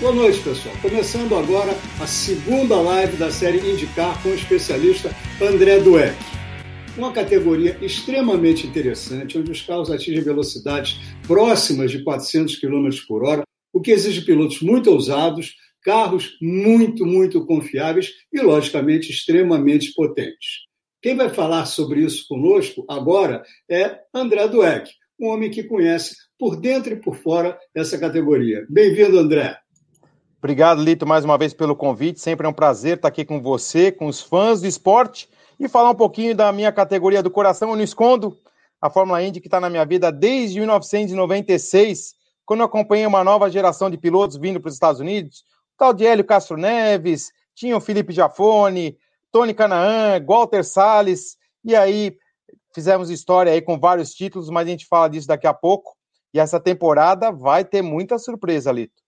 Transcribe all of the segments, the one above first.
Boa noite, pessoal. Começando agora a segunda live da série Indicar com o especialista André Dueck. uma categoria extremamente interessante, onde os carros atingem velocidades próximas de 400 km por hora, o que exige pilotos muito ousados, carros muito, muito confiáveis e, logicamente, extremamente potentes. Quem vai falar sobre isso conosco agora é André Dueck, um homem que conhece por dentro e por fora essa categoria. Bem-vindo, André. Obrigado, Lito, mais uma vez pelo convite. Sempre é um prazer estar aqui com você, com os fãs do esporte e falar um pouquinho da minha categoria do coração. Eu não escondo a Fórmula Indy que está na minha vida desde 1996, quando eu acompanhei uma nova geração de pilotos vindo para os Estados Unidos. O tal de Hélio Castro Neves, tinha o Felipe Jafone, Tony Canaan, Walter Salles, e aí fizemos história aí com vários títulos, mas a gente fala disso daqui a pouco. E essa temporada vai ter muita surpresa, Lito.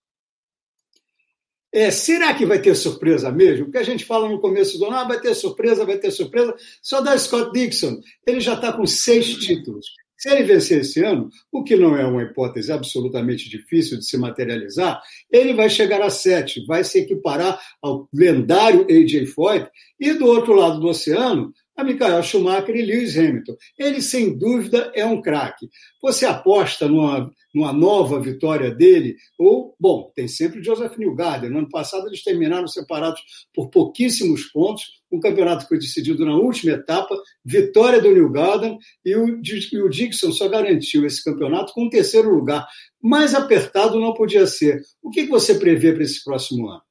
É, será que vai ter surpresa mesmo? Porque a gente fala no começo do ano, ah, vai ter surpresa, vai ter surpresa. Só da Scott Dixon, ele já está com seis títulos. Se ele vencer esse ano, o que não é uma hipótese absolutamente difícil de se materializar, ele vai chegar a sete, vai se equiparar ao lendário AJ Foyt, e do outro lado do oceano, a Michael Schumacher e Lewis Hamilton. Ele, sem dúvida, é um craque. Você aposta numa, numa nova vitória dele? Ou, bom, tem sempre o Joseph Newgarden. No ano passado, eles terminaram separados por pouquíssimos pontos. Um campeonato que foi decidido na última etapa, vitória do Newgarden, e o, e o Dixon só garantiu esse campeonato com o terceiro lugar. Mais apertado não podia ser. O que você prevê para esse próximo ano?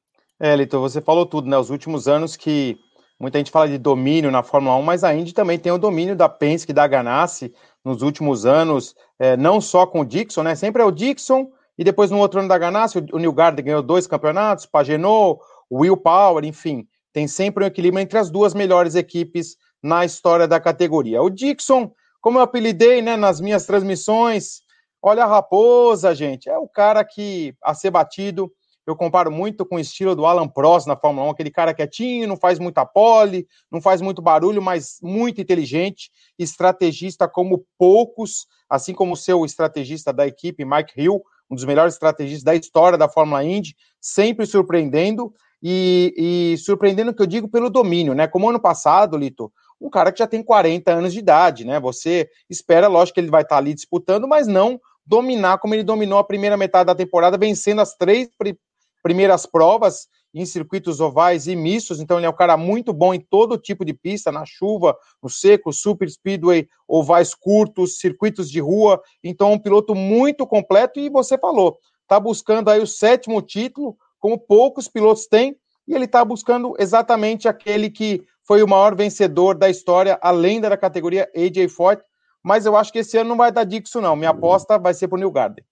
É, Lito, você falou tudo, né? Os últimos anos que Muita gente fala de domínio na Fórmula 1, mas a Indy também tem o domínio da Penske da Ganassi nos últimos anos, é, não só com o Dixon, né? Sempre é o Dixon e depois no outro ano da Ganassi o New Garden ganhou dois campeonatos, Pagenot, Will Power, enfim, tem sempre um equilíbrio entre as duas melhores equipes na história da categoria. O Dixon, como eu apelidei, né, nas minhas transmissões, olha a raposa, gente, é o cara que a ser batido eu comparo muito com o estilo do Alan Prost na Fórmula 1, aquele cara quietinho, não faz muita pole, não faz muito barulho, mas muito inteligente, estrategista como poucos, assim como o seu estrategista da equipe, Mike Hill, um dos melhores estrategistas da história da Fórmula Indy, sempre surpreendendo, e, e surpreendendo que eu digo pelo domínio, né? Como ano passado, Lito, um cara que já tem 40 anos de idade, né? Você espera, lógico, que ele vai estar ali disputando, mas não dominar como ele dominou a primeira metade da temporada, vencendo as três primeiras provas em circuitos ovais e mistos, então ele é um cara muito bom em todo tipo de pista, na chuva, no seco, super speedway, ovais curtos, circuitos de rua, então um piloto muito completo e você falou, tá buscando aí o sétimo título, como poucos pilotos têm, e ele está buscando exatamente aquele que foi o maior vencedor da história, além da categoria AJ Foyt, mas eu acho que esse ano não vai dar Dixon não, minha aposta vai ser para o New Garden.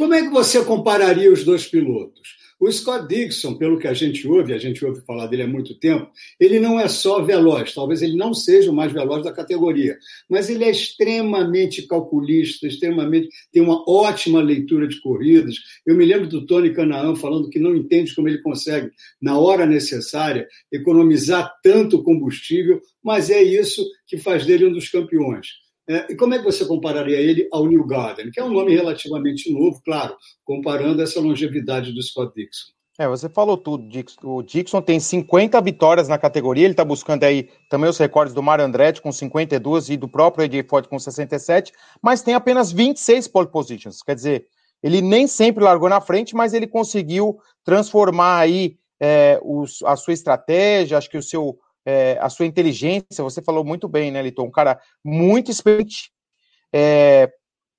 Como é que você compararia os dois pilotos? O Scott Dixon, pelo que a gente ouve, a gente ouve falar dele há muito tempo, ele não é só veloz, talvez ele não seja o mais veloz da categoria, mas ele é extremamente calculista, extremamente tem uma ótima leitura de corridas. Eu me lembro do Tony Canaan falando que não entende como ele consegue, na hora necessária, economizar tanto combustível, mas é isso que faz dele um dos campeões. É, e como é que você compararia ele ao New Garden, que é um nome relativamente novo, claro, comparando essa longevidade do Scott Dixon? É, você falou tudo. O Dixon tem 50 vitórias na categoria, ele está buscando aí também os recordes do Mario Andretti com 52 e do próprio AJ Ford com 67, mas tem apenas 26 pole positions. Quer dizer, ele nem sempre largou na frente, mas ele conseguiu transformar aí é, os, a sua estratégia, acho que o seu é, a sua inteligência, você falou muito bem, né, Liton? Um cara muito experiente, é,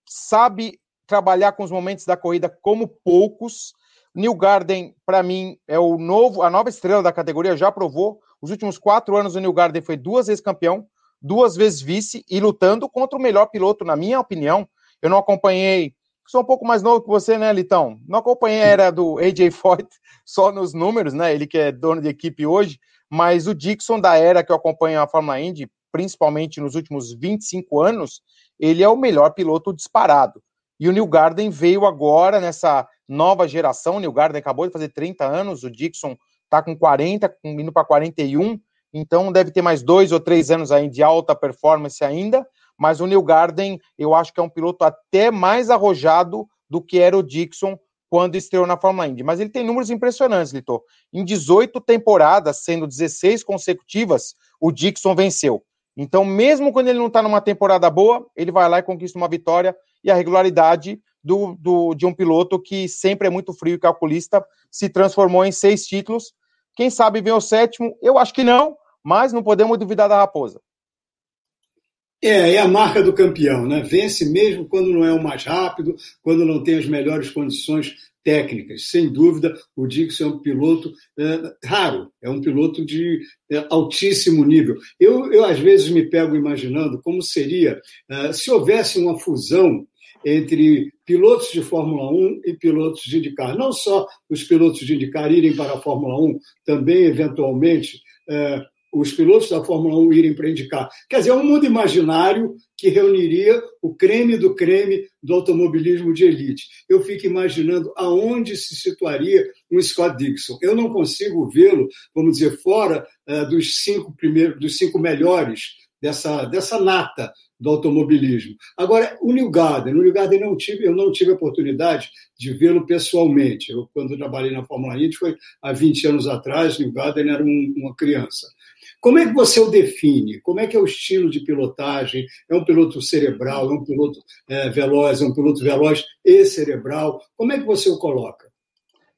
sabe trabalhar com os momentos da corrida como poucos. New Garden, para mim, é o novo, a nova estrela da categoria, já provou. Os últimos quatro anos o New Garden foi duas vezes campeão, duas vezes vice e lutando contra o melhor piloto, na minha opinião. Eu não acompanhei, sou um pouco mais novo que você, né, Litão? Não acompanhei a era do AJ Foyt só nos números, né? Ele que é dono de equipe hoje, mas o Dixon da era que eu acompanho a Fórmula Indy, principalmente nos últimos 25 anos, ele é o melhor piloto disparado. E o New Garden veio agora nessa nova geração. O New Garden acabou de fazer 30 anos, o Dixon está com 40, indo para 41, então deve ter mais dois ou três anos aí de alta performance ainda. Mas o New Garden, eu acho que é um piloto até mais arrojado do que era o Dixon quando estreou na Fórmula Indy. Mas ele tem números impressionantes, Litor. Em 18 temporadas, sendo 16 consecutivas, o Dixon venceu. Então, mesmo quando ele não está numa temporada boa, ele vai lá e conquista uma vitória e a regularidade do, do, de um piloto que sempre é muito frio e calculista se transformou em seis títulos. Quem sabe vem o sétimo? Eu acho que não, mas não podemos duvidar da raposa. É, é a marca do campeão, né? Vence mesmo quando não é o mais rápido, quando não tem as melhores condições técnicas. Sem dúvida, o Dixon é um piloto é, raro, é um piloto de é, altíssimo nível. Eu, eu, às vezes, me pego imaginando como seria é, se houvesse uma fusão entre pilotos de Fórmula 1 e pilotos de IndyCar. Não só os pilotos de IndyCar irem para a Fórmula 1, também, eventualmente, é, os pilotos da Fórmula 1 irem para indicar. Quer dizer, é um mundo imaginário que reuniria o creme do creme do automobilismo de elite. Eu fico imaginando aonde se situaria um Scott Dixon. Eu não consigo vê-lo, vamos dizer, fora uh, dos cinco primeiros, dos cinco melhores dessa, dessa nata do automobilismo. Agora, o New Garden, o New Garden não tive, eu não tive a oportunidade de vê-lo pessoalmente. Eu, quando trabalhei na Fórmula Indy, foi há 20 anos atrás, o New Garden era um, uma criança. Como é que você o define? Como é que é o estilo de pilotagem? É um piloto cerebral, é um piloto é, veloz, é um piloto veloz e cerebral? Como é que você o coloca?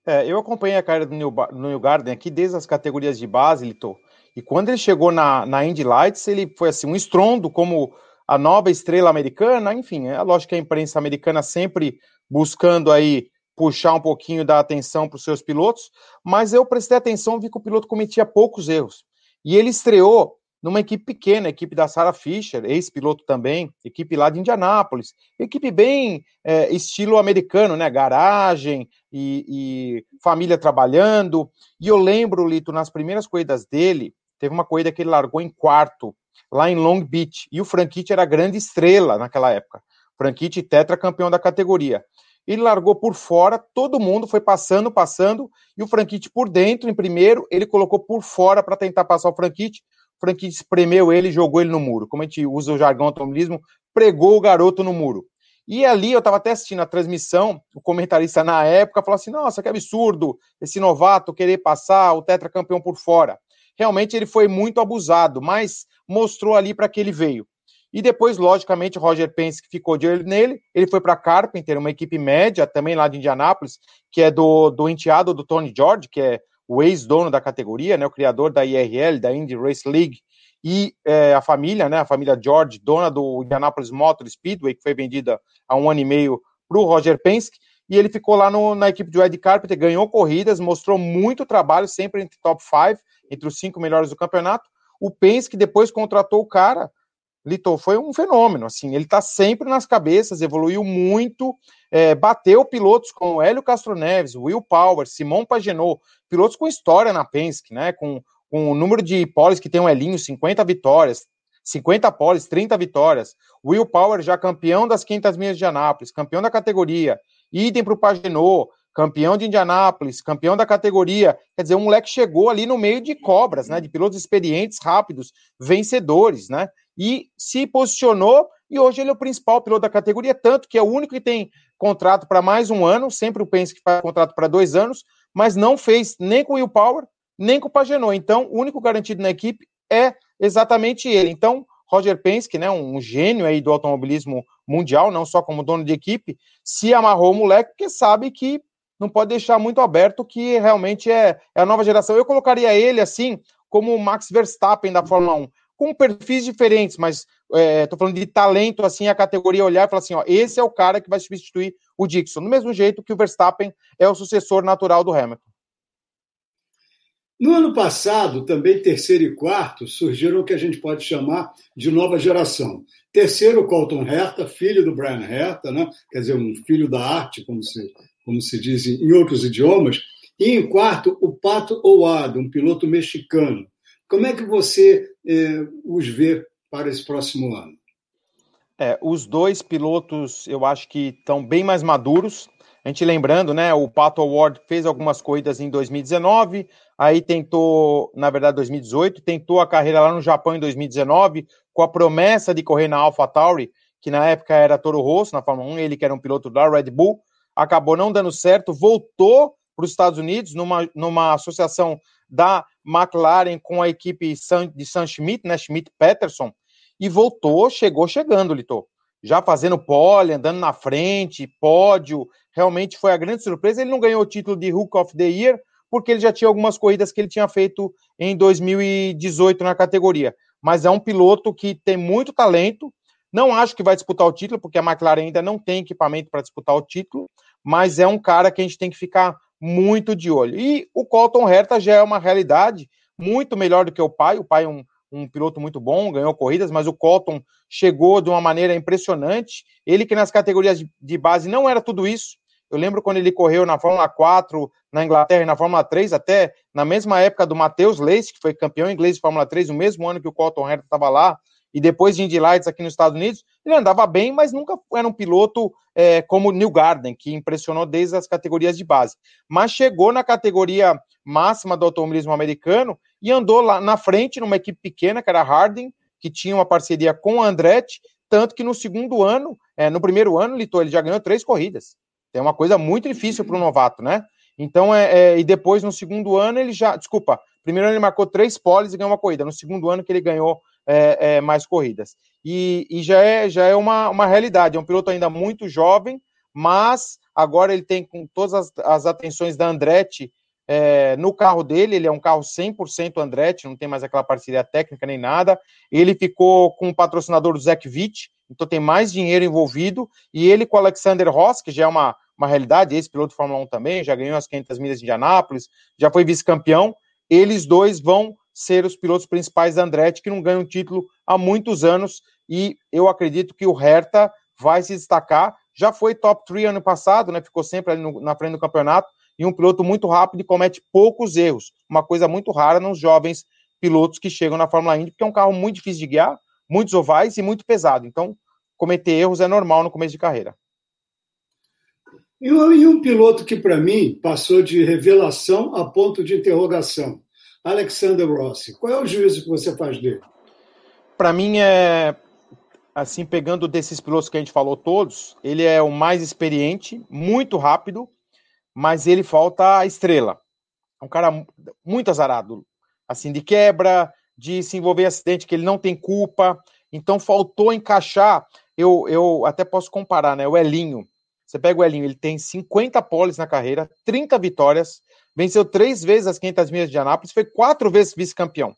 É, eu acompanhei a carreira do New, Garden aqui desde as categorias de base, Lito, e quando ele chegou na, na Indy Lights, ele foi assim um estrondo como a nova estrela americana, enfim, é lógico que a imprensa americana sempre buscando aí puxar um pouquinho da atenção para os seus pilotos, mas eu prestei atenção, vi que o piloto cometia poucos erros. E ele estreou numa equipe pequena, equipe da Sarah Fisher, ex-piloto também, equipe lá de Indianápolis, equipe bem é, estilo americano, né? Garagem e, e, família trabalhando. E eu lembro, Lito, nas primeiras corridas dele, teve uma corrida que ele largou em quarto, lá em Long Beach, e o Franchitti era grande estrela naquela época. Franchitti tetra campeão da categoria ele largou por fora, todo mundo foi passando, passando, e o Franchitti por dentro, em primeiro, ele colocou por fora para tentar passar o Franchitti, o Franchitti espremeu ele e jogou ele no muro, como a gente usa o jargão automobilismo, pregou o garoto no muro. E ali, eu estava até assistindo a transmissão, o comentarista na época falou assim, nossa, que absurdo, esse novato querer passar o tetracampeão por fora. Realmente ele foi muito abusado, mas mostrou ali para que ele veio. E depois, logicamente, Roger Pence ficou de olho nele. Ele foi para Carpenter, uma equipe média, também lá de Indianápolis, que é do, do enteado do Tony George, que é o ex-dono da categoria, né, o criador da IRL, da Indy Race League, e é, a família, né, a família George, dona do Indianapolis Motor Speedway, que foi vendida há um ano e meio para o Roger Penske, e ele ficou lá no, na equipe de Ed Carpenter, ganhou corridas, mostrou muito trabalho, sempre entre top 5, entre os cinco melhores do campeonato. O Penske depois contratou o cara, Litor foi um fenômeno, assim, ele está sempre nas cabeças, evoluiu muito, é, bateu pilotos como Hélio Castro Neves, Will Power, Simon Pagenaud, pilotos com história na Penske, né, com, com o número de poles que tem um Elinho, 50 vitórias, 50 poles, 30 vitórias, Will Power já campeão das 500 milhas de Anápolis, campeão da categoria, idem para o Pagenaud, campeão de Indianápolis, campeão da categoria. Quer dizer, um moleque chegou ali no meio de cobras, né? De pilotos experientes, rápidos, vencedores, né? E se posicionou e hoje ele é o principal piloto da categoria, tanto que é o único que tem contrato para mais um ano, sempre o Penske que faz contrato para dois anos, mas não fez nem com o Will Power, nem com o Pagenot. Então, o único garantido na equipe é exatamente ele. Então, Roger Penske, né, um gênio aí do automobilismo mundial, não só como dono de equipe, se amarrou o moleque, porque sabe que não pode deixar muito aberto que realmente é, é a nova geração. Eu colocaria ele assim como o Max Verstappen da Fórmula 1, com perfis diferentes, mas estou é, falando de talento, assim, a categoria olhar e falar assim, ó, esse é o cara que vai substituir o Dixon, do mesmo jeito que o Verstappen é o sucessor natural do Hamilton. No ano passado, também terceiro e quarto surgiram o que a gente pode chamar de nova geração. Terceiro, Colton Herta, filho do Brian Herta, né? quer dizer, um filho da arte, como se, como se diz em outros idiomas. E em quarto, o Pato Ouado, um piloto mexicano. Como é que você eh, os vê para esse próximo ano? É, os dois pilotos eu acho que estão bem mais maduros. A gente lembrando, né? O Pato Award fez algumas corridas em 2019, aí tentou, na verdade, 2018, tentou a carreira lá no Japão em 2019, com a promessa de correr na AlphaTauri, que na época era Toro Rosso na Fórmula 1, ele que era um piloto da Red Bull, acabou não dando certo, voltou para os Estados Unidos numa, numa associação da McLaren com a equipe de Sam Schmidt, né, Schmidt Peterson, e voltou, chegou chegando, Litor. Já fazendo pole, andando na frente, pódio, realmente foi a grande surpresa. Ele não ganhou o título de Hook of the Year, porque ele já tinha algumas corridas que ele tinha feito em 2018 na categoria. Mas é um piloto que tem muito talento. Não acho que vai disputar o título, porque a McLaren ainda não tem equipamento para disputar o título, mas é um cara que a gente tem que ficar muito de olho. E o Colton Herta já é uma realidade muito melhor do que o pai. O pai é um, um piloto muito bom, ganhou corridas, mas o Colton chegou de uma maneira impressionante. Ele que nas categorias de, base não era tudo isso. Eu lembro quando ele correu na Fórmula 4 na Inglaterra e na Fórmula 3, até na mesma época do Matheus Leite, que foi campeão inglês de Fórmula 3, no mesmo ano que o Colton Herta estava lá, e depois de Indy Lights aqui nos Estados Unidos, ele andava bem, mas nunca era um piloto é, como New Garden, que impressionou desde as categorias de base. Mas chegou na categoria máxima do automobilismo americano e andou lá na frente numa equipe pequena, que era a Harding, que tinha uma parceria com a Andretti, tanto que no segundo ano, é, no primeiro ano, Litor, ele já ganhou três corridas. É uma coisa muito difícil para um novato, né? Então, é, é, e depois no segundo ano ele já, desculpa, primeiro ano ele marcou três poles e ganhou uma corrida. No segundo ano que ele ganhou é, é, mais corridas. E, e, já é, já é uma, uma realidade. É um piloto ainda muito jovem, mas agora ele tem com todas as, as atenções da Andretti é, no carro dele. Ele é um carro 100% Andretti, não tem mais aquela parceria técnica nem nada. Ele ficou com o patrocinador do Zach então tem mais dinheiro envolvido. E ele com o Alexander Ross, que já é uma, uma realidade, esse piloto de Fórmula 1 também, já ganhou as 500 milhas de Indianápolis, já foi vice-campeão. Eles dois vão ser os pilotos principais da Andretti, que não ganham um título há muitos anos, e eu acredito que o Hertha vai se destacar. Já foi top 3 ano passado, né? Ficou sempre ali no, na frente do campeonato, e um piloto muito rápido e comete poucos erros. Uma coisa muito rara nos jovens pilotos que chegam na Fórmula Indy, porque é um carro muito difícil de guiar, muitos ovais e muito pesado. Então, cometer erros é normal no começo de carreira. E um piloto que, para mim, passou de revelação a ponto de interrogação. Alexander Rossi. Qual é o juízo que você faz dele? Para mim é assim, pegando desses pilotos que a gente falou todos, ele é o mais experiente, muito rápido, mas ele falta a estrela. É um cara muito azarado, assim, de quebra, de se envolver em acidente que ele não tem culpa. Então faltou encaixar. Eu, eu até posso comparar, né? O Elinho. Você pega o Elinho, ele tem 50 poles na carreira, 30 vitórias, venceu três vezes as 500 milhas de Anápolis, foi quatro vezes vice-campeão.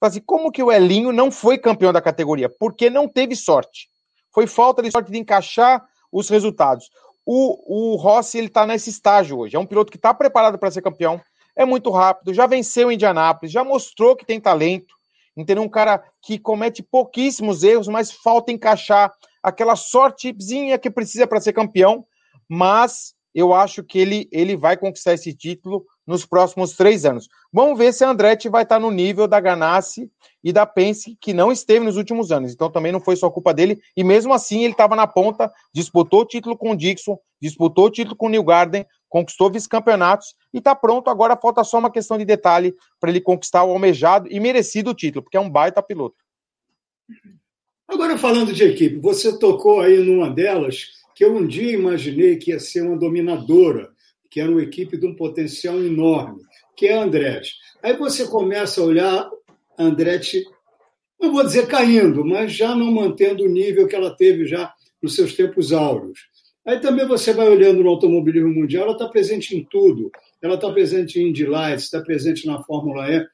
Assim, como que o Elinho não foi campeão da categoria? Porque não teve sorte. Foi falta de sorte de encaixar os resultados. O, o Rossi ele está nesse estágio hoje. É um piloto que está preparado para ser campeão, é muito rápido, já venceu em Indianápolis, já mostrou que tem talento. Entendeu? Um cara que comete pouquíssimos erros, mas falta encaixar aquela sortezinha que precisa para ser campeão. Mas eu acho que ele, ele vai conquistar esse título nos próximos três anos. Vamos ver se a Andretti vai estar no nível da Ganassi e da Penske, que não esteve nos últimos anos. Então também não foi só culpa dele. E mesmo assim ele estava na ponta, disputou o título com o Dixon, disputou o título com o New Garden, conquistou vice-campeonatos e está pronto. Agora falta só uma questão de detalhe para ele conquistar o almejado e merecido título, porque é um baita piloto. Agora falando de equipe, você tocou aí numa delas que eu um dia imaginei que ia ser uma dominadora que era uma equipe de um potencial enorme, que é a Andretti. Aí você começa a olhar a Andretti, não vou dizer caindo, mas já não mantendo o nível que ela teve já nos seus tempos áureos. Aí também você vai olhando no automobilismo mundial, ela está presente em tudo. Ela está presente em Indy Lights, está presente na Fórmula E.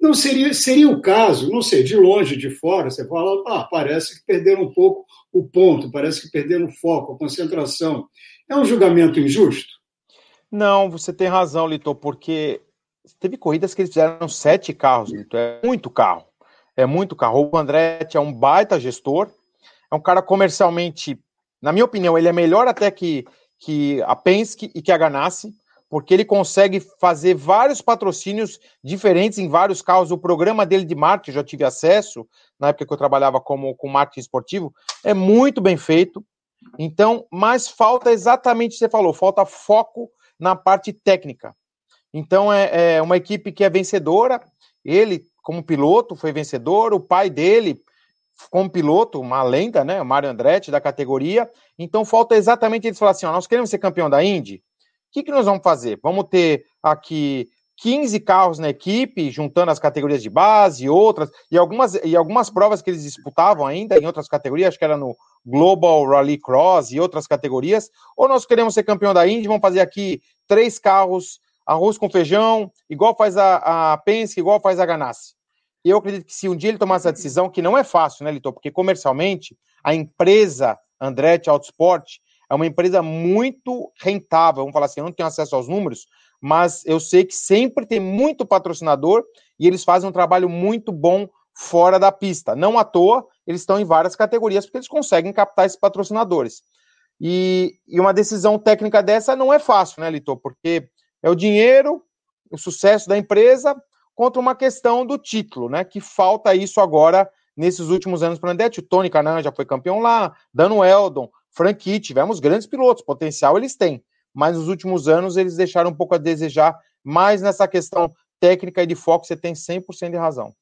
Não seria, seria o caso, não sei, de longe, de fora, você fala, ah, parece que perderam um pouco o ponto, parece que perderam o foco, a concentração. É um julgamento injusto? Não, você tem razão, Litor, porque teve corridas que eles fizeram sete carros, então é muito carro. É muito carro. O Andretti é um baita gestor, é um cara comercialmente, na minha opinião, ele é melhor até que, que a Penske e que a Ganassi, porque ele consegue fazer vários patrocínios diferentes em vários carros. O programa dele de marketing, já tive acesso, na época que eu trabalhava como com marketing esportivo, é muito bem feito. Então, mas falta exatamente o que você falou, falta foco na parte técnica. Então, é, é uma equipe que é vencedora. Ele, como piloto, foi vencedor. O pai dele, como piloto, uma lenda, né? O Mário Andretti, da categoria. Então, falta exatamente eles falar assim: ó, nós queremos ser campeão da Indy o que, que nós vamos fazer? Vamos ter aqui 15 carros na equipe, juntando as categorias de base e outras, e algumas, e algumas provas que eles disputavam ainda em outras categorias, acho que era no Global Rally Cross e outras categorias, ou nós queremos ser campeão da Indy, vamos fazer aqui três carros, arroz com feijão, igual faz a, a Penske, igual faz a Ganassi. Eu acredito que se um dia ele tomar essa decisão, que não é fácil, né, Litor? Porque comercialmente, a empresa Andretti Autosport, é uma empresa muito rentável, vamos falar assim, eu não tenho acesso aos números, mas eu sei que sempre tem muito patrocinador e eles fazem um trabalho muito bom fora da pista. Não à toa, eles estão em várias categorias porque eles conseguem captar esses patrocinadores. E, e uma decisão técnica dessa não é fácil, né, Litor? Porque é o dinheiro, o sucesso da empresa contra uma questão do título, né? Que falta isso agora nesses últimos anos para o Andete. O Tony Canan já foi campeão lá, Dano Eldon, Franqui, tivemos grandes pilotos, potencial eles têm, mas nos últimos anos eles deixaram um pouco a desejar, mais nessa questão técnica e de foco, você tem 100% de razão.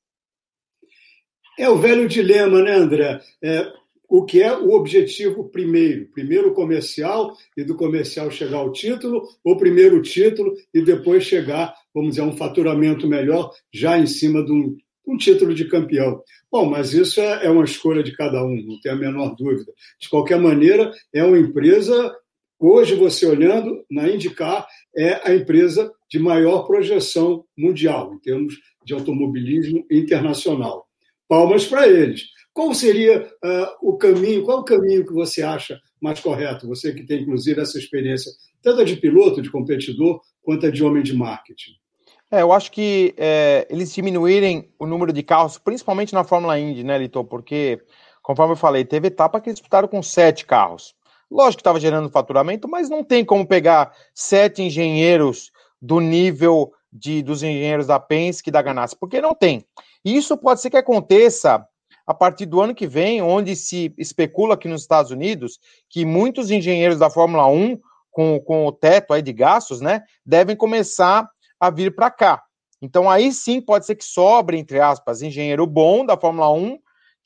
É o velho dilema, né, André? É, o que é o objetivo primeiro? Primeiro o comercial e do comercial chegar ao título, ou primeiro o título e depois chegar, vamos dizer, a um faturamento melhor já em cima de um, um título de campeão. Bom, mas isso é, é uma escolha de cada um, não tem a menor dúvida. De qualquer maneira, é uma empresa, hoje você olhando, na Indicar, é a empresa de maior projeção mundial, em termos de automobilismo internacional. Palmas para eles. Qual seria uh, o caminho, qual o caminho que você acha mais correto? Você que tem, inclusive, essa experiência, tanto de piloto, de competidor, quanto de homem de marketing. É, eu acho que é, eles diminuírem o número de carros, principalmente na Fórmula Indy, né, Litor? Porque, conforme eu falei, teve etapa que eles disputaram com sete carros. Lógico que estava gerando faturamento, mas não tem como pegar sete engenheiros do nível de, dos engenheiros da Penske e da Ganassi, porque não tem. E isso pode ser que aconteça a partir do ano que vem, onde se especula aqui nos Estados Unidos que muitos engenheiros da Fórmula 1, com, com o teto aí de gastos, né, devem começar a vir para cá. Então aí sim pode ser que sobre, entre aspas, engenheiro bom da Fórmula 1,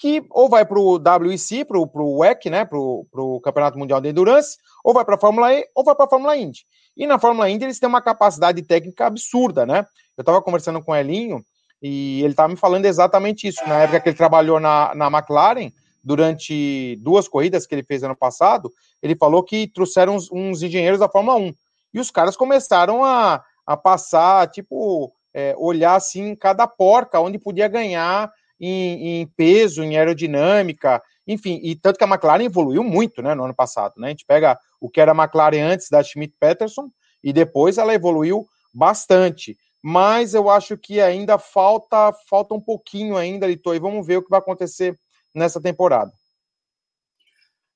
que ou vai para o WEC, para o WEC, né, para o Campeonato Mundial de Endurance, ou vai para a Fórmula E, ou vai para a Fórmula Indy. E na Fórmula Indy eles têm uma capacidade técnica absurda, né? Eu estava conversando com o Elinho e ele estava me falando exatamente isso. Na época que ele trabalhou na, na McLaren, durante duas corridas que ele fez ano passado, ele falou que trouxeram uns, uns engenheiros da Fórmula 1. E os caras começaram a, a passar, tipo, é, olhar assim cada porca, onde podia ganhar em, em, peso, em aerodinâmica, enfim, e tanto que a McLaren evoluiu muito, né, no ano passado, né, a gente pega o que era a McLaren antes da Schmidt-Peterson, e depois ela evoluiu bastante, mas eu acho que ainda falta, falta um pouquinho ainda, Litor, e vamos ver o que vai acontecer nessa temporada.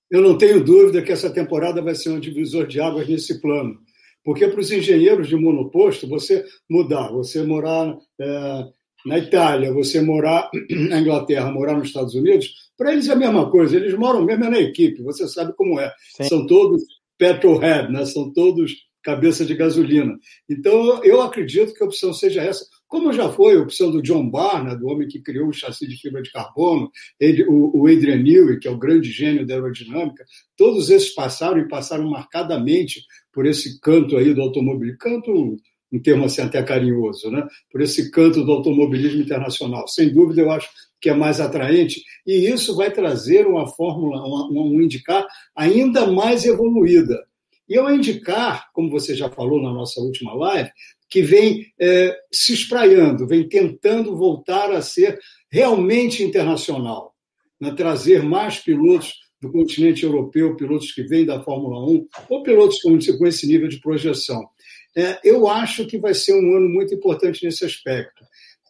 Eu não tenho dúvida que essa temporada vai ser um divisor de águas nesse plano. Porque para os engenheiros de monoposto, você mudar, você morar é, na Itália, você morar na Inglaterra, morar nos Estados Unidos, para eles é a mesma coisa, eles moram mesmo na equipe, você sabe como é. Sim. São todos petrolhead, né? são todos cabeça de gasolina. Então, eu acredito que a opção seja essa, como já foi a opção do John Barnard, do homem que criou o chassi de fibra de carbono, ele, o, o Adrian Newey, que é o grande gênio da aerodinâmica, todos esses passaram e passaram marcadamente por esse canto aí do automobilismo, canto um termo assim até carinhoso, né? por esse canto do automobilismo internacional. Sem dúvida, eu acho que é mais atraente, e isso vai trazer uma fórmula, uma, um indicar ainda mais evoluída. E é um indicar, como você já falou na nossa última live, que vem é, se espraiando, vem tentando voltar a ser realmente internacional, né? trazer mais pilotos do continente europeu, pilotos que vêm da Fórmula 1, ou pilotos com, com esse nível de projeção. É, eu acho que vai ser um ano muito importante nesse aspecto.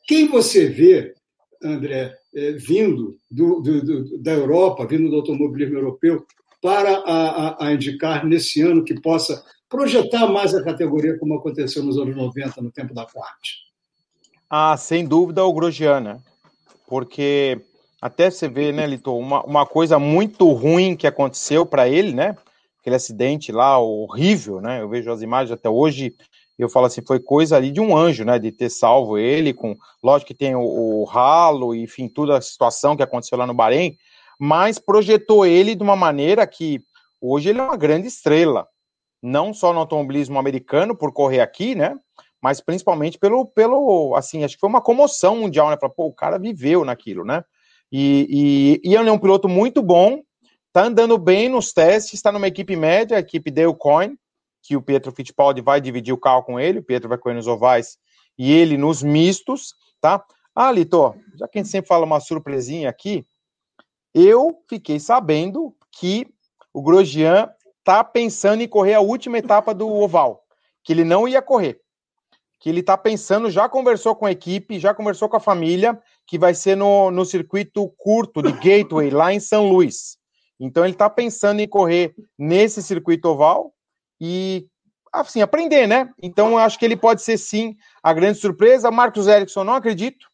Quem você vê, André, é, vindo do, do, do, da Europa, vindo do automobilismo europeu, para a, a, a, indicar nesse ano que possa projetar mais a categoria, como aconteceu nos anos 90, no tempo da Quart? Ah, sem dúvida o Grosjean, porque até você vê, né, Lito, uma, uma coisa muito ruim que aconteceu para ele, né? Aquele acidente lá horrível, né? Eu vejo as imagens até hoje, eu falo assim, foi coisa ali de um anjo, né? De ter salvo ele, com. Lógico que tem o, o ralo, enfim, toda a situação que aconteceu lá no Bahrein, mas projetou ele de uma maneira que hoje ele é uma grande estrela, não só no automobilismo americano, por correr aqui, né? Mas principalmente pelo, pelo assim, acho que foi uma comoção mundial, né? Pra, pô, o cara viveu naquilo, né? E, e, e ele é um piloto muito bom, tá andando bem nos testes, está numa equipe média, a equipe Dale Coin, que o Pietro Fittipaldi vai dividir o carro com ele, o Pietro vai correr nos ovais e ele nos mistos, tá? Ah, Lito, já que a gente sempre fala uma surpresinha aqui, eu fiquei sabendo que o Grosjean tá pensando em correr a última etapa do oval, que ele não ia correr que ele está pensando, já conversou com a equipe, já conversou com a família, que vai ser no, no circuito curto de Gateway, lá em São Luís. Então ele está pensando em correr nesse circuito oval e assim, aprender, né? Então eu acho que ele pode ser sim a grande surpresa. Marcos Ericsson, não acredito.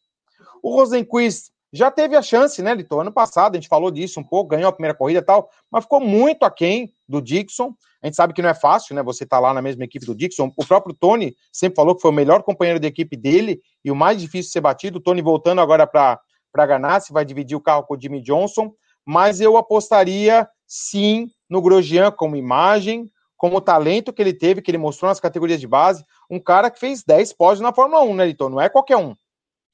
O Rosenquist já teve a chance, né, Lito? Ano passado a gente falou disso um pouco, ganhou a primeira corrida e tal, mas ficou muito aquém do Dixon. A gente sabe que não é fácil, né? Você tá lá na mesma equipe do Dixon. O próprio Tony sempre falou que foi o melhor companheiro de equipe dele e o mais difícil de ser batido. O Tony voltando agora para Ganassi, vai dividir o carro com o Jimmy Johnson. Mas eu apostaria sim no Grosjean como imagem, como o talento que ele teve, que ele mostrou nas categorias de base. Um cara que fez 10 pódios na Fórmula 1, né, Liton? Não é qualquer um.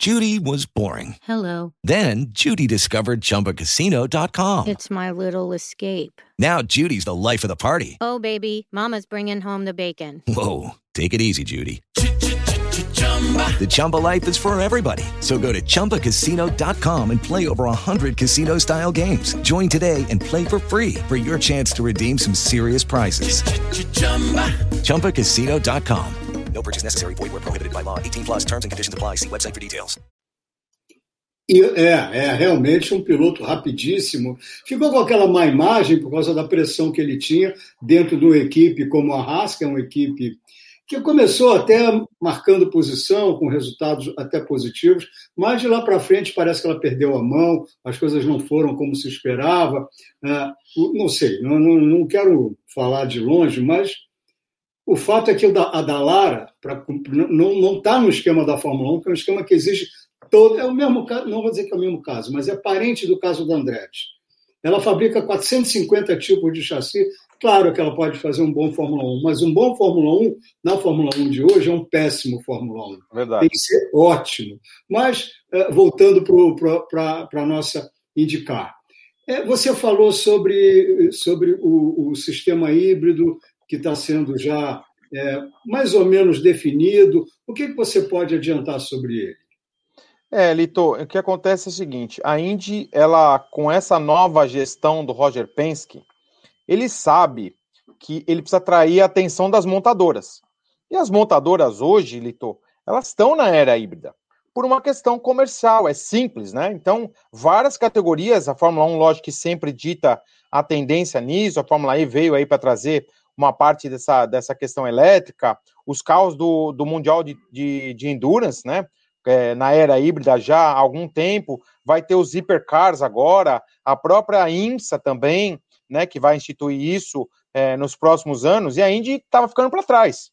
Judy was boring. Hello. Then Judy discovered chumbacasino.com. It's my little escape. Now Judy's the life of the party. Oh, baby, Mama's bringing home the bacon. Whoa. Take it easy, Judy. The Chumba life is for everybody. So go to ChumbaCasino.com and play over 100 casino style games. Join today and play for free for your chance to redeem some serious prizes. ChumbaCasino.com. No purchase necessary. Void where prohibited by law. 18 plus terms and conditions apply. See website for details. E é, é realmente um piloto rapidíssimo. Ficou com aquela má imagem por causa da pressão que ele tinha dentro de uma equipe como a Haas, que é uma equipe que começou até marcando posição, com resultados até positivos, mas de lá para frente parece que ela perdeu a mão, as coisas não foram como se esperava. Uh, não sei, não, quero falar de longe, mas o fato é que a Dalara não está no esquema da Fórmula 1, que é um esquema que exige todo. É o mesmo caso, não vou dizer que é o mesmo caso, mas é parente do caso da Andretti. Ela fabrica 450 tipos de chassi. Claro que ela pode fazer um bom Fórmula 1, mas um bom Fórmula 1 na Fórmula 1 de hoje é um péssimo Fórmula 1. Verdade. Tem que ser ótimo. Mas, eh, voltando para a nossa indicar. É, você falou sobre, sobre o, o sistema híbrido que está sendo já é, mais ou menos definido. O que, que você pode adiantar sobre ele? É, Lito, o que acontece é o seguinte: a Indy, ela, com essa nova gestão do Roger Penske, ele sabe que ele precisa atrair a atenção das montadoras. E as montadoras hoje, Lito, elas estão na era híbrida por uma questão comercial, é simples, né? Então, várias categorias, a Fórmula 1, lógico que sempre dita a tendência nisso, a Fórmula E veio aí para trazer uma parte dessa, dessa questão elétrica, os carros do, do Mundial de, de, de Endurance, né? É, na era híbrida já há algum tempo, vai ter os hipercars agora, a própria IMSA também, né, que vai instituir isso é, nos próximos anos, e a Indy estava ficando para trás.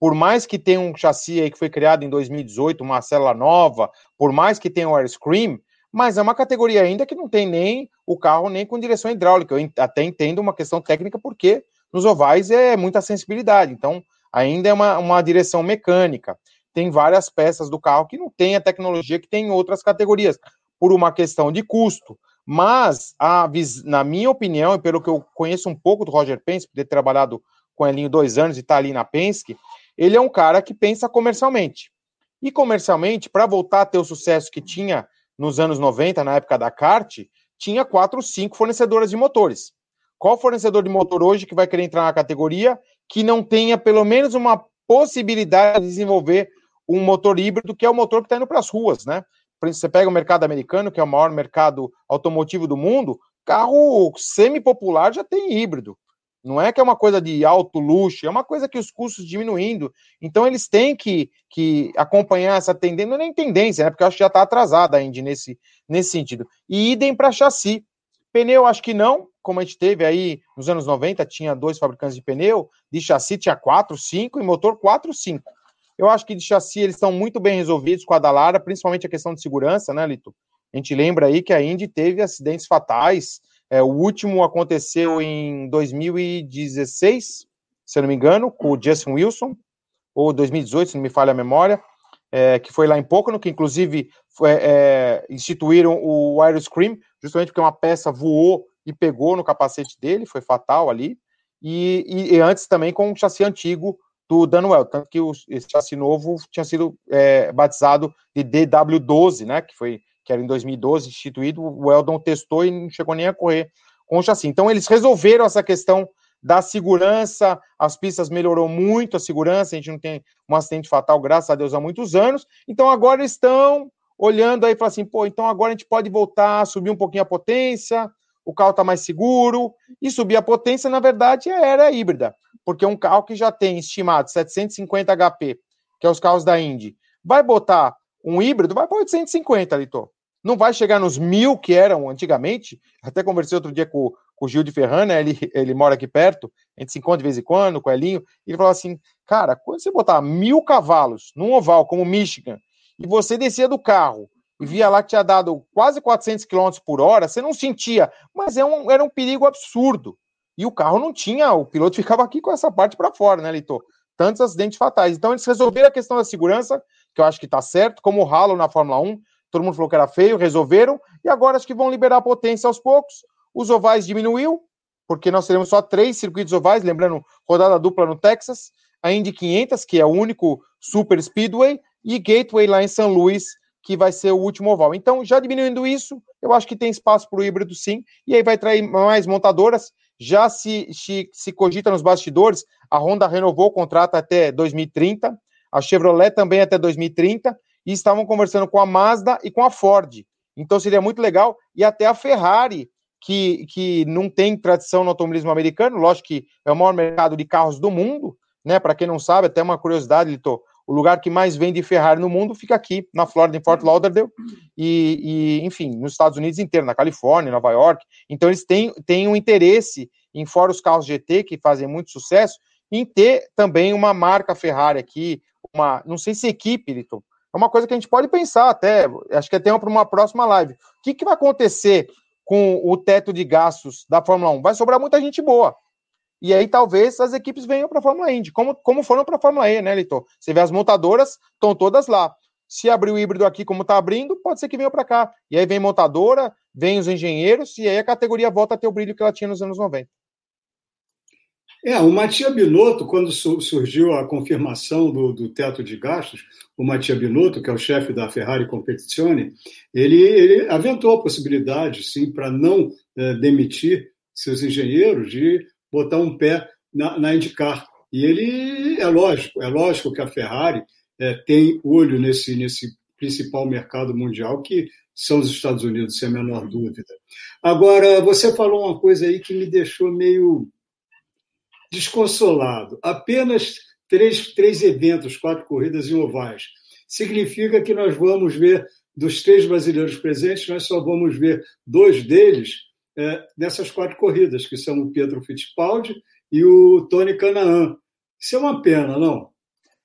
Por mais que tenha um chassi aí que foi criado em 2018, uma célula nova, por mais que tenha o Airscream, mas é uma categoria ainda que não tem nem o carro nem com direção hidráulica. Eu até entendo uma questão técnica, porque nos ovais é muita sensibilidade, então ainda é uma, uma direção mecânica. Tem várias peças do carro que não tem a tecnologia que tem em outras categorias, por uma questão de custo. Mas, a, na minha opinião, e pelo que eu conheço um pouco do Roger Penske, por ter trabalhado com ele em dois anos e estar tá ali na Penske, ele é um cara que pensa comercialmente. E comercialmente, para voltar a ter o sucesso que tinha nos anos 90, na época da kart, tinha quatro, cinco fornecedoras de motores. Qual fornecedor de motor hoje que vai querer entrar na categoria que não tenha pelo menos uma possibilidade de desenvolver um motor híbrido, que é o motor que está indo para as ruas, né? Você pega o mercado americano, que é o maior mercado automotivo do mundo, carro semi-popular já tem híbrido. Não é que é uma coisa de alto luxo, é uma coisa que os custos diminuindo. Então eles têm que, que acompanhar essa tendência, não é nem tendência, né? Porque eu acho que já está atrasada a Indy nesse, nesse sentido. E idem para chassi. Pneu, acho que não, como a gente teve aí nos anos 90, tinha dois fabricantes de pneu, de chassi tinha quatro, cinco, e motor quatro, cinco. Eu acho que de chassi eles estão muito bem resolvidos com a Dalara, principalmente a questão de segurança, né, Lito? A gente lembra aí que a Indy teve acidentes fatais. É, o último aconteceu em 2016, se eu não me engano, com o Justin Wilson, ou 2018, se não me falha a memória, é, que foi lá em Pocono, que inclusive foi, é, instituíram o Aeroscream, justamente porque uma peça voou e pegou no capacete dele, foi fatal ali. E, e, e antes também com um chassi antigo do Danuel, tanto que o, esse chassi novo tinha sido é, batizado de DW12, né, que foi que era em 2012 instituído, o Eldon testou e não chegou nem a correr com o chassi. Então eles resolveram essa questão da segurança, as pistas melhorou muito a segurança, a gente não tem um acidente fatal, graças a Deus, há muitos anos. Então agora estão olhando aí e falam assim, pô, então agora a gente pode voltar, subir um pouquinho a potência, o carro está mais seguro, e subir a potência, na verdade, era híbrida porque um carro que já tem estimado 750 HP, que é os carros da Indy, vai botar um híbrido, vai para 850, Litor. Não vai chegar nos mil que eram antigamente. Até conversei outro dia com, com o Gil de Ferrana, ele, ele mora aqui perto, a gente se encontra de vez em quando com o Elinho, ele falou assim: cara, quando você botar mil cavalos num oval como Michigan, e você descia do carro e via lá que tinha dado quase 400 km por hora, você não sentia, mas é um, era um perigo absurdo. E o carro não tinha, o piloto ficava aqui com essa parte para fora, né, Litor? Tantos acidentes fatais. Então eles resolveram a questão da segurança, que eu acho que está certo, como o ralo na Fórmula 1, todo mundo falou que era feio, resolveram, e agora acho que vão liberar a potência aos poucos. Os ovais diminuiu, porque nós teremos só três circuitos ovais, lembrando, rodada dupla no Texas, a Indy 500, que é o único super speedway, e Gateway lá em São Luís, que vai ser o último oval. Então, já diminuindo isso, eu acho que tem espaço para o híbrido sim, e aí vai trair mais montadoras. Já se, se, se cogita nos bastidores, a Honda renovou o contrato até 2030, a Chevrolet também até 2030, e estavam conversando com a Mazda e com a Ford. Então seria muito legal, e até a Ferrari, que, que não tem tradição no automobilismo americano, lógico que é o maior mercado de carros do mundo, né? Para quem não sabe, até uma curiosidade, Lito, o lugar que mais vende Ferrari no mundo fica aqui, na Flórida, em Fort Lauderdale, e, e, enfim, nos Estados Unidos inteiro, na Califórnia, Nova York. Então, eles têm, têm um interesse, em fora os carros GT, que fazem muito sucesso, em ter também uma marca Ferrari aqui, uma, não sei se equipe, Lito, é uma coisa que a gente pode pensar até, acho que é tema para uma próxima live. O que, que vai acontecer com o teto de gastos da Fórmula 1? Vai sobrar muita gente boa. E aí talvez as equipes venham para a Fórmula Indy, como, como foram para a Fórmula E, né, Litor? Você vê as montadoras, estão todas lá. Se abrir o híbrido aqui como está abrindo, pode ser que venha para cá. E aí vem montadora, vem os engenheiros, e aí a categoria volta a ter o brilho que ela tinha nos anos 90. É, o Matia Binotto, quando surgiu a confirmação do, do, teto de gastos, o Matia Binotto, que é o chefe da Ferrari Competizione, ele, ele aventou a possibilidade, sim, para não é, demitir seus engenheiros, de botar um pé na, na IndyCar. E ele, é lógico, é lógico que a Ferrari é, tem olho nesse, nesse principal mercado mundial, que são os Estados Unidos, sem a menor dúvida. Agora, você falou uma coisa aí que me deixou meio desconsolado. Apenas três, três eventos, quatro corridas em ovais. Significa que nós vamos ver, dos três brasileiros presentes, nós só vamos ver dois deles é, nessas quatro corridas, que são o Pedro Fittipaldi e o Tony Canaan. Isso é uma pena, não?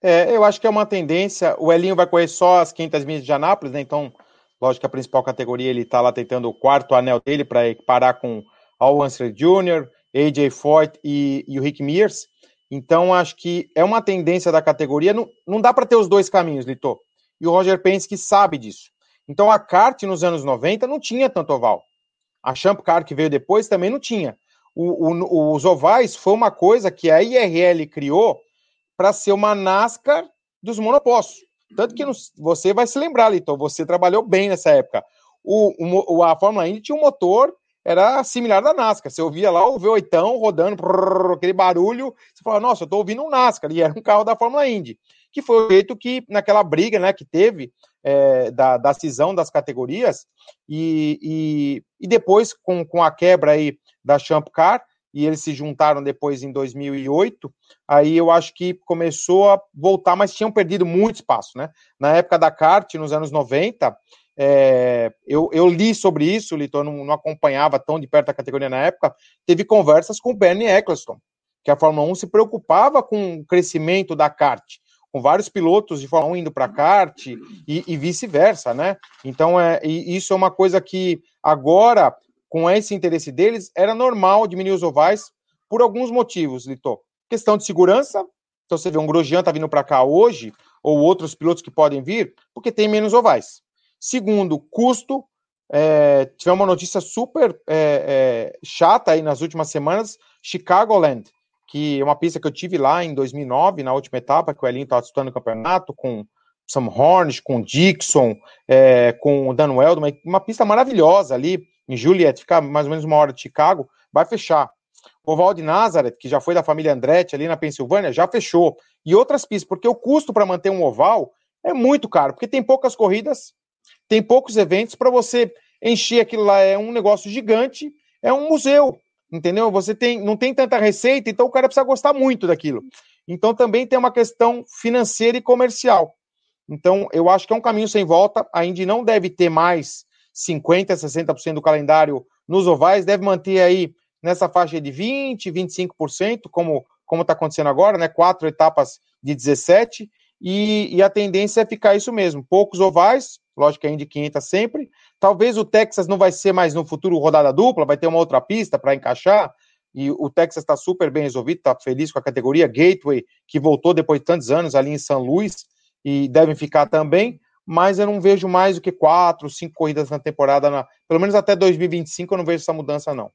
É, eu acho que é uma tendência. O Elinho vai correr só as 500 milhas de Anápolis, né? Então, lógico que a principal categoria ele está lá tentando o quarto anel dele para parar com Al Unser Jr., AJ Foyt e, e, o Rick Mears. Então, acho que é uma tendência da categoria. Não, não dá para ter os dois caminhos, Litor. E o Roger Penske sabe disso. Então, a kart nos anos 90 não tinha tanto oval. A Champ Car que veio depois também não tinha. O, o, os ovais foi uma coisa que a IRL criou para ser uma NASCAR dos monopostos. Tanto que você vai se lembrar, Litor, você trabalhou bem nessa época. O, o, a Fórmula Indy tinha um motor era similar da NASCAR. Você ouvia lá o V8 rodando, aquele barulho, você falava, nossa, eu tô ouvindo um NASCAR, e era um carro da Fórmula Indy, que foi o jeito que, naquela briga, né, que teve, é, da, da cisão das categorias, e, e, e, depois, com, com a quebra aí da Champ Car, e eles se juntaram depois em 2008, aí eu acho que começou a voltar, mas tinham perdido muito espaço, né? Na época da kart, nos anos 90, é, eu, eu, li sobre isso, Litor, não, não, acompanhava tão de perto a categoria na época. Teve conversas com o Bernie Eccleston, que a Fórmula 1 se preocupava com o crescimento da kart, com vários pilotos de Fórmula 1 indo para kart e, e vice-versa, né? Então, é, isso é uma coisa que agora, com esse interesse deles, era normal diminuir os ovais por alguns motivos, Litor. Questão de segurança, então você vê um Grosjean tá vindo para cá hoje, ou outros pilotos que podem vir, porque tem menos ovais. Segundo, custo. É, tivemos uma notícia super é, é, chata aí nas últimas semanas, Chicagoland, que é uma pista que eu tive lá em 2009, na última etapa, que o Elinho estava disputando o campeonato, com Sam Hornish, com Dixon, é, com o Dan uma pista maravilhosa ali em Juliet, fica mais ou menos uma hora de Chicago, vai fechar. O Oval de Nazareth, que já foi da família Andretti ali na Pensilvânia, já fechou. E outras pistas, porque o custo para manter um oval é muito caro, porque tem poucas corridas, tem poucos eventos para você encher aquilo lá. É um negócio gigante, é um museu, entendeu? Você tem, não tem tanta receita, então o cara precisa gostar muito daquilo. Então também tem uma questão financeira e comercial. Então eu acho que é um caminho sem volta. A Indy não deve ter mais 50%, 60% do calendário nos ovais, deve manter aí nessa faixa de 20%, 25%, como como está acontecendo agora, né? Quatro etapas de 17, e, e, a tendência é ficar isso mesmo. Poucos ovais, lógico que a Indy 500 sempre. Talvez o Texas não vai ser mais no futuro rodada dupla, vai ter uma outra pista para encaixar. E o Texas está super bem resolvido, está feliz com a categoria Gateway, que voltou depois de tantos anos ali em São Luís, e devem ficar também. Mas eu não vejo mais do que quatro, cinco corridas na temporada, na, pelo menos até 2025 eu não vejo essa mudança, não.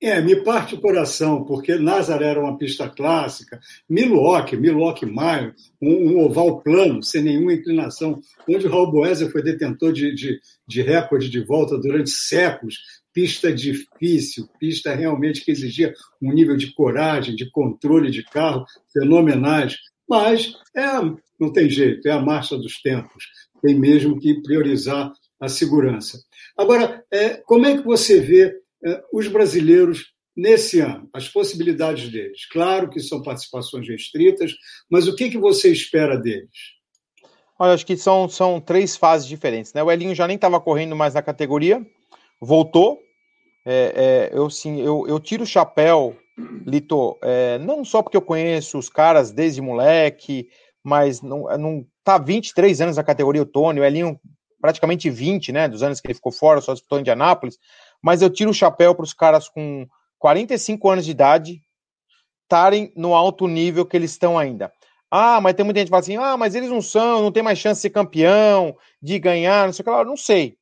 É, me parte o coração, porque Nazaré era uma pista clássica, Milwaukee, Milwaukee Mile, um, um, oval plano, sem nenhuma inclinação, onde o Raul Boeser foi detentor de, de, de recorde de volta durante séculos, pista difícil, pista realmente que exigia um nível de coragem, de controle de carro fenomenais, mas é, não tem jeito, é a marcha dos tempos, tem mesmo que priorizar a segurança. Agora, é, como é que você vê os brasileiros nesse ano, as possibilidades deles. Claro que são participações restritas, mas o que, que você espera deles? Olha, acho que são, são três fases diferentes. Né? O Elinho já nem estava correndo mais na categoria, voltou. É, é, eu, sim, eu, eu tiro o chapéu, Lito, é, não só porque eu conheço os caras desde moleque, mas não, não tá 23 anos na categoria o Tony, o Elinho praticamente 20, né, dos anos que ele ficou fora, só disputou em Indianápolis, mas eu tiro o chapéu para os caras com 45 anos de idade estarem no alto nível que eles estão ainda. Ah, mas tem muita gente que fala assim: ah, mas eles não são, não tem mais chance de ser campeão, de ganhar, não sei o que lá. Eu não sei.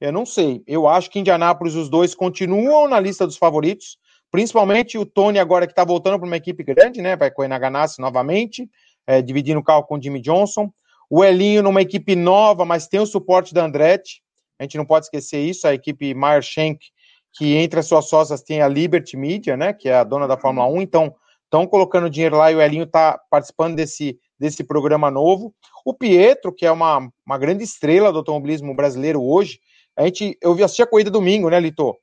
Eu não sei. Eu acho que Indianápolis, os dois continuam na lista dos favoritos, principalmente o Tony, agora que está voltando para uma equipe grande, né? Vai correr na Ganassi novamente, é, dividindo o carro com o Jimmy Johnson. O Elinho numa equipe nova, mas tem o suporte da Andretti. A gente não pode esquecer isso, a equipe Meyer Shank, que entre as suas sócias tem a Liberty Media, né, que é a dona da Fórmula 1, então estão colocando dinheiro lá e o Elinho está participando desse, desse programa novo. O Pietro, que é uma, uma grande estrela do automobilismo brasileiro hoje, a gente, eu assisti a corrida domingo, né, Lito?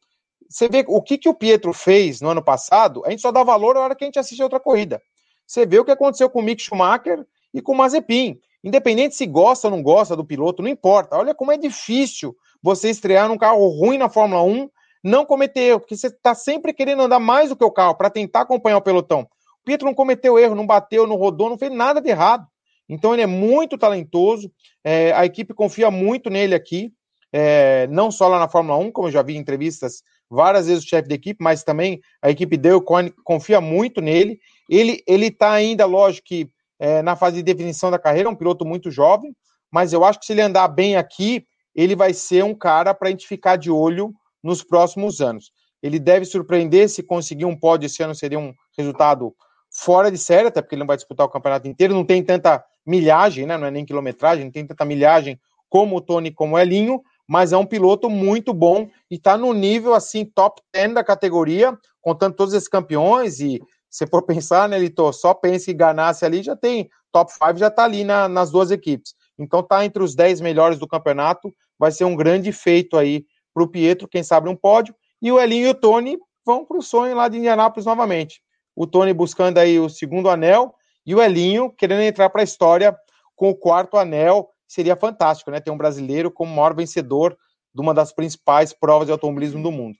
Você vê o que, que o Pietro fez no ano passado, a gente só dá valor na hora que a gente assiste a outra corrida. Você vê o que aconteceu com o Mick Schumacher e com o Mazepin. Independente se gosta ou não gosta do piloto, não importa. Olha como é difícil você estrear num carro ruim na Fórmula 1, não cometer erro, porque você está sempre querendo andar mais do que o carro para tentar acompanhar o pelotão. O Pietro não cometeu erro, não bateu, não rodou, não fez nada de errado. Então ele é muito talentoso, é, a equipe confia muito nele aqui, é, não só lá na Fórmula 1, como eu já vi em entrevistas várias vezes o chefe da equipe, mas também a equipe dele confia muito nele. Ele ele está ainda, lógico que é, na fase de definição da carreira, um piloto muito jovem, mas eu acho que se ele andar bem aqui, ele vai ser um cara para a gente ficar de olho nos próximos anos. Ele deve surpreender se conseguir um pódio esse ano, seria um resultado fora de série, até porque ele não vai disputar o campeonato inteiro, não tem tanta milhagem, né? não é nem quilometragem, não tem tanta milhagem como o Tony, como o Elinho, mas é um piloto muito bom e está no nível assim top 10 da categoria, contando todos esses campeões e se for pensar, né, Lito, só pense que Ganassi ali já tem top 5, já está ali na, nas duas equipes. Então tá entre os 10 melhores do campeonato, vai ser um grande feito aí para o Pietro, quem sabe um pódio, e o Elinho e o Tony vão para o sonho lá de Indianápolis novamente. O Tony buscando aí o segundo anel e o Elinho querendo entrar para a história com o quarto anel. Seria fantástico, né? Ter um brasileiro como maior vencedor de uma das principais provas de automobilismo do mundo.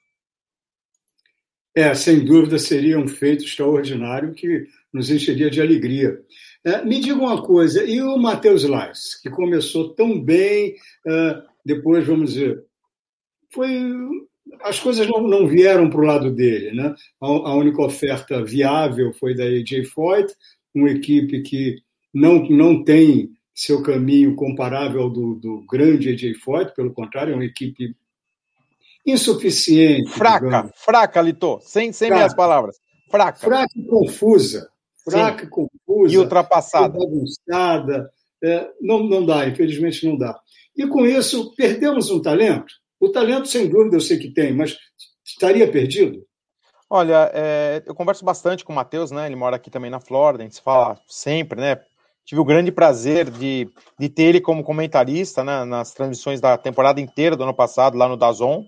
É, sem dúvida seria um feito extraordinário que nos encheria de alegria. É, me diga uma coisa, e o Matheus Lais, que começou tão bem, uh, depois, vamos dizer, foi as coisas não, não vieram para o lado dele. Né? A, a, única oferta viável foi da AJ Foyt, uma equipe que não, não tem seu caminho comparável ao do, do grande AJ Foyt, pelo contrário, é uma equipe insuficiente. Fraca, digamos. fraca, Lito, sem, sem minhas palavras. Fraca. Fraca e confusa. Fraca e confusa. E ultrapassada. Bagunçada. É, não, não dá, infelizmente não dá. E com isso, perdemos um talento o talento, sem dúvida, eu sei que tem, mas estaria perdido? Olha, é, eu converso bastante com o Matheus, né? Ele mora aqui também na Flórida, a gente se fala sempre, né? Tive o grande prazer de, de ter ele como comentarista né, nas transmissões da temporada inteira do ano passado, lá no Dazon.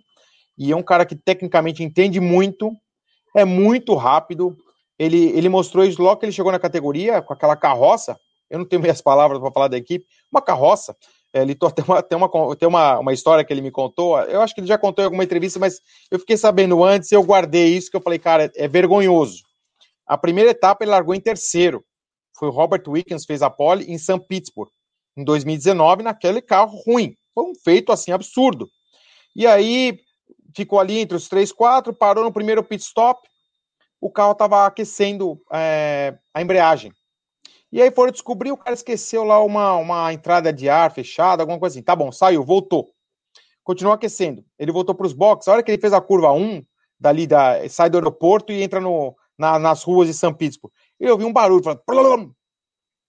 E é um cara que tecnicamente entende muito, é muito rápido. Ele, ele mostrou isso logo que ele chegou na categoria, com aquela carroça. Eu não tenho meias palavras para falar da equipe, uma carroça é, ele tem, uma, tem, uma, tem uma, uma história que ele me contou. Eu acho que ele já contou em alguma entrevista, mas eu fiquei sabendo antes eu guardei isso, que eu falei, cara, é, vergonhoso. A primeira etapa ele largou em terceiro. Foi o Robert Wickens fez a pole em St. Pittsburgh, em 2019, naquele carro ruim. Foi um feito assim absurdo. E aí ficou ali entre os três, quatro, parou no primeiro pit stop. O carro estava aquecendo é, a embreagem. E aí foram descobrir, o cara esqueceu lá uma, uma entrada de ar fechada, alguma coisa assim. Tá bom, saiu, voltou. Continuou aquecendo. Ele voltou para os boxes. A hora que ele fez a curva 1, dali da, sai do aeroporto e entra no, na, nas ruas de São Pittsburgh. Ele ouviu um barulho, falou, falou,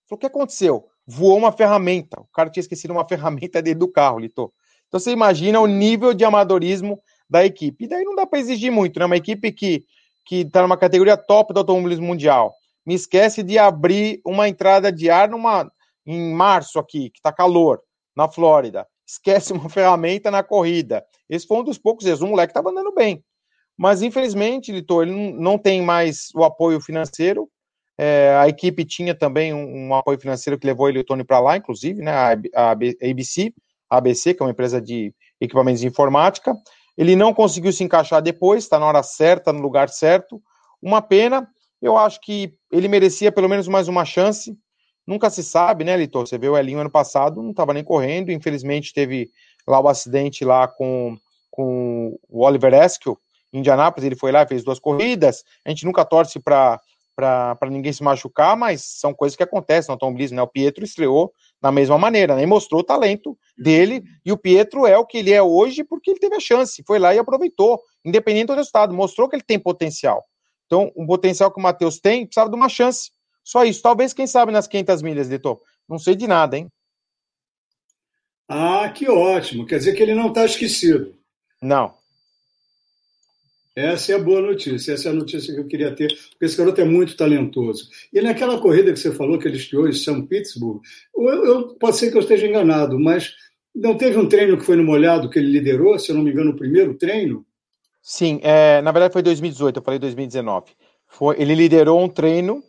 o que aconteceu? Voou uma ferramenta. O cara tinha esquecido uma ferramenta dentro do carro, Lito. Então você imagina o nível de amadorismo da equipe. E daí não dá para exigir muito, né? Uma equipe que que está numa categoria top do automobilismo mundial, me esquece de abrir uma entrada de ar numa, em março aqui, que está calor, na Flórida. Esquece uma ferramenta na corrida. Esse foi um dos poucos vezes. O moleque estava andando bem. Mas, infelizmente, Litor, ele não tem mais o apoio financeiro. É, a equipe tinha também um, um, apoio financeiro que levou ele e o Tony para lá, inclusive, né? A, a ABC, a ABC, que é uma empresa de equipamentos de informática. Ele não conseguiu se encaixar depois, está na hora certa, no lugar certo. Uma pena, eu acho que ele merecia pelo menos mais uma chance. Nunca se sabe, né, Litor? Você vê o Elinho ano passado, não estava nem correndo. Infelizmente, teve lá o acidente lá com, com o Oliver Eskel em Indianápolis. Ele foi lá, fez duas corridas. A gente nunca torce para ninguém se machucar, mas são coisas que acontecem no automobilismo, né? O Pietro estreou da mesma maneira, né? E mostrou o talento dele, e o Pietro é o que ele é hoje porque ele teve a chance, foi lá e aproveitou, independente do resultado, mostrou que ele tem potencial. Então, um potencial que o Matheus tem, precisava de uma chance. Só isso. Talvez, quem sabe, nas 500 milhas, Litor. Não sei de nada, hein? Ah, que ótimo. Quer dizer que ele não está esquecido. Não. Essa é a boa notícia. Essa é a notícia que eu queria ter, porque esse garoto é muito talentoso. E naquela corrida que você falou que ele estreou em São Pittsburgh, eu, eu, pode ser que eu esteja enganado, mas não teve um treino que foi no molhado que ele liderou, se eu não me engano, o primeiro treino? Sim, é, na verdade foi 2018, eu falei 2019. Foi, ele liderou um treino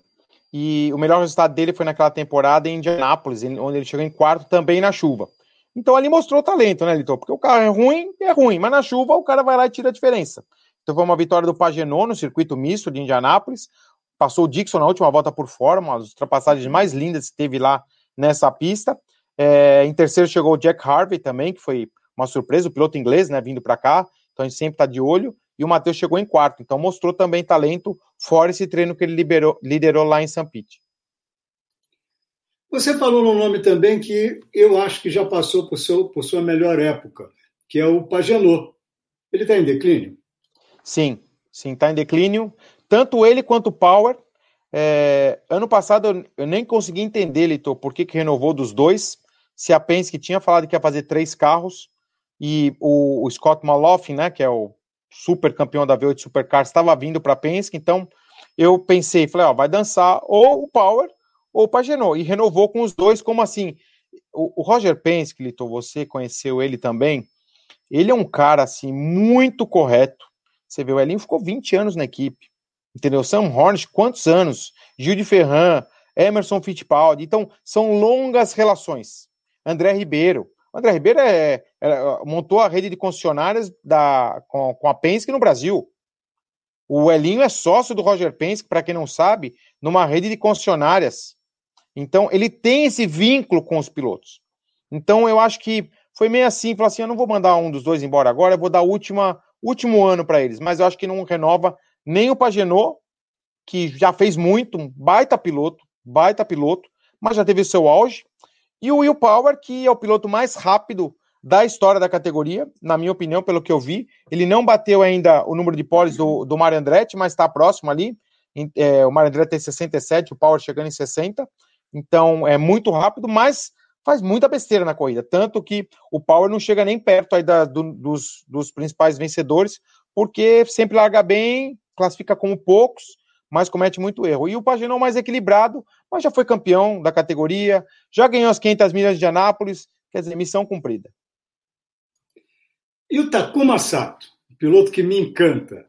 e o melhor resultado dele foi naquela temporada em Indianápolis, onde ele chegou em quarto também na chuva. Então ali mostrou talento, né, Litor? Porque o carro é ruim, é ruim, mas na chuva o cara vai lá e tira a diferença. Então foi uma vitória do Pagenot no circuito misto de Indianápolis. Passou o Dixon na última volta por fora, uma das ultrapassagens mais lindas que teve lá nessa pista. É, em terceiro chegou o Jack Harvey também, que foi uma surpresa, o piloto inglês, né, vindo para cá. Então a gente sempre está de olho. E o Matheus chegou em quarto, então mostrou também talento, fora esse treino que ele liberou, liderou lá em St. Pete. Você falou num nome também que eu acho que já passou por, seu, por sua melhor época, que é o Pagenot. Ele está em declínio? Sim, sim, está em declínio. Tanto ele quanto o Power. É, ano passado eu, nem consegui entender, Litor, por que, que renovou dos dois. Se a Penske tinha falado que ia fazer três carros, e o, o Scott Malofin, né, que é o super campeão da V8 Supercars, estava vindo para Penske, então eu pensei, falei, ó, vai dançar ou o Power ou o Pagenot, e renovou com os dois, como assim? O, o Roger Penske, Lito, você conheceu ele também, ele é um cara, assim, muito correto, você vê, o Elinho ficou 20 anos na equipe, entendeu? Sam Hornish, quantos anos? Gil de Ferran, Emerson Fittipaldi, então são longas relações. André Ribeiro, André Ribeiro é, é, montou a rede de concessionárias da, com, com a Penske no Brasil. O Elinho é sócio do Roger Penske, para quem não sabe, numa rede de concessionárias. Então, ele tem esse vínculo com os pilotos. Então, eu acho que foi meio assim, falou assim, eu não vou mandar um dos dois embora agora, eu vou dar o último ano para eles. Mas eu acho que não renova nem o Pagenot, que já fez muito, um baita piloto, baita piloto, mas já teve seu auge. E o Will Power, que é o piloto mais rápido da história da categoria, na minha opinião, pelo que eu vi. Ele não bateu ainda o número de poles do, do Mario Andretti, mas está próximo ali. É, o Mario Andretti tem 67, o Power chegando em 60. Então é muito rápido, mas faz muita besteira na corrida. Tanto que o Power não chega nem perto aí da, do, dos, dos principais vencedores, porque sempre larga bem, classifica como poucos mas comete muito erro. E o Paginão mais equilibrado, mas já foi campeão da categoria, já ganhou as 500 milhas de Anápolis, quer dizer, missão cumprida. E o Takuma Sato, piloto que me encanta.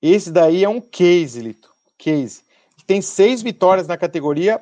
Esse daí é um case, Lito, case. Tem seis vitórias na categoria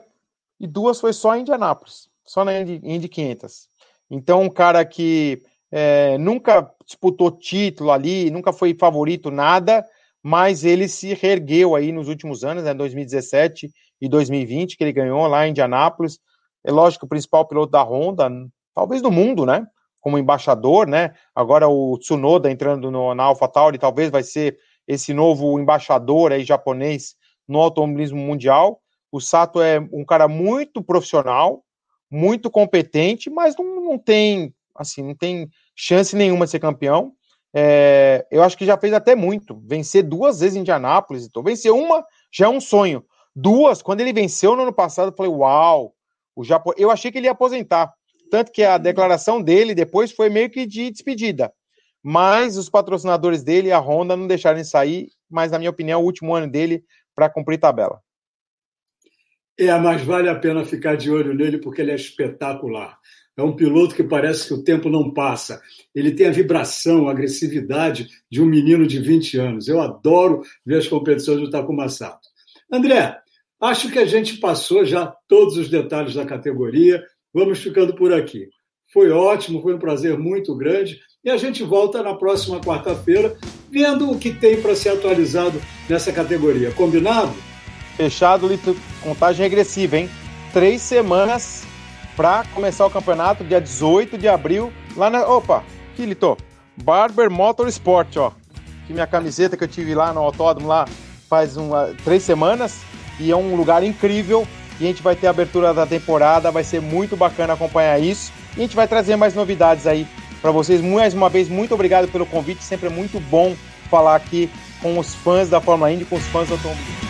e duas foi só em Indianápolis, só na Indy, Indy 500. Então, um cara que é, nunca disputou título ali, nunca foi favorito, nada, mas ele se reergueu aí nos últimos anos, né, 2017 e 2020, que ele ganhou lá em Indianápolis. É lógico, o principal piloto da Honda, talvez do mundo, né? Como embaixador, né? Agora o Tsunoda entrando no, na AlphaTauri, talvez vai ser esse novo embaixador aí japonês no automobilismo mundial. O Sato é um cara muito profissional, muito competente, mas não, não tem, assim, não tem chance nenhuma de ser campeão. É, eu acho que já fez até muito. Vencer duas vezes em Indianápolis, então vencer uma já é um sonho. Duas, quando ele venceu no ano passado, eu falei, uau, o Japão. Eu achei que ele ia aposentar. Tanto que a declaração dele depois foi meio que de despedida. Mas os patrocinadores dele, a Honda, não deixaram sair, mas, na minha opinião, é o último ano dele para cumprir tabela. É, mas vale a pena ficar de olho nele porque ele é espetacular. É um piloto que parece que o tempo não passa. Ele tem a vibração, a agressividade de um menino de 20 anos. Eu adoro ver as competições do Takuma Sato. André, acho que a gente passou já todos os detalhes da categoria. Vamos ficando por aqui. Foi ótimo, foi um prazer muito grande. E a gente volta na próxima quarta-feira, vendo o que tem para ser atualizado nessa categoria. Combinado? Fechado, Lito. Contagem regressiva, hein? Três semanas para começar o campeonato, dia 18 de abril, lá na. Opa, aqui, Lito. Barber Motorsport, ó. Que minha camiseta que eu tive lá no autódromo lá faz uma, três semanas. E é um lugar incrível. E a gente vai ter a abertura da temporada. Vai ser muito bacana acompanhar isso. E a gente vai trazer mais novidades aí para vocês. Mais uma vez, muito obrigado pelo convite. Sempre é muito bom falar aqui com os fãs da Fórmula Indy, com os fãs do automobilismo.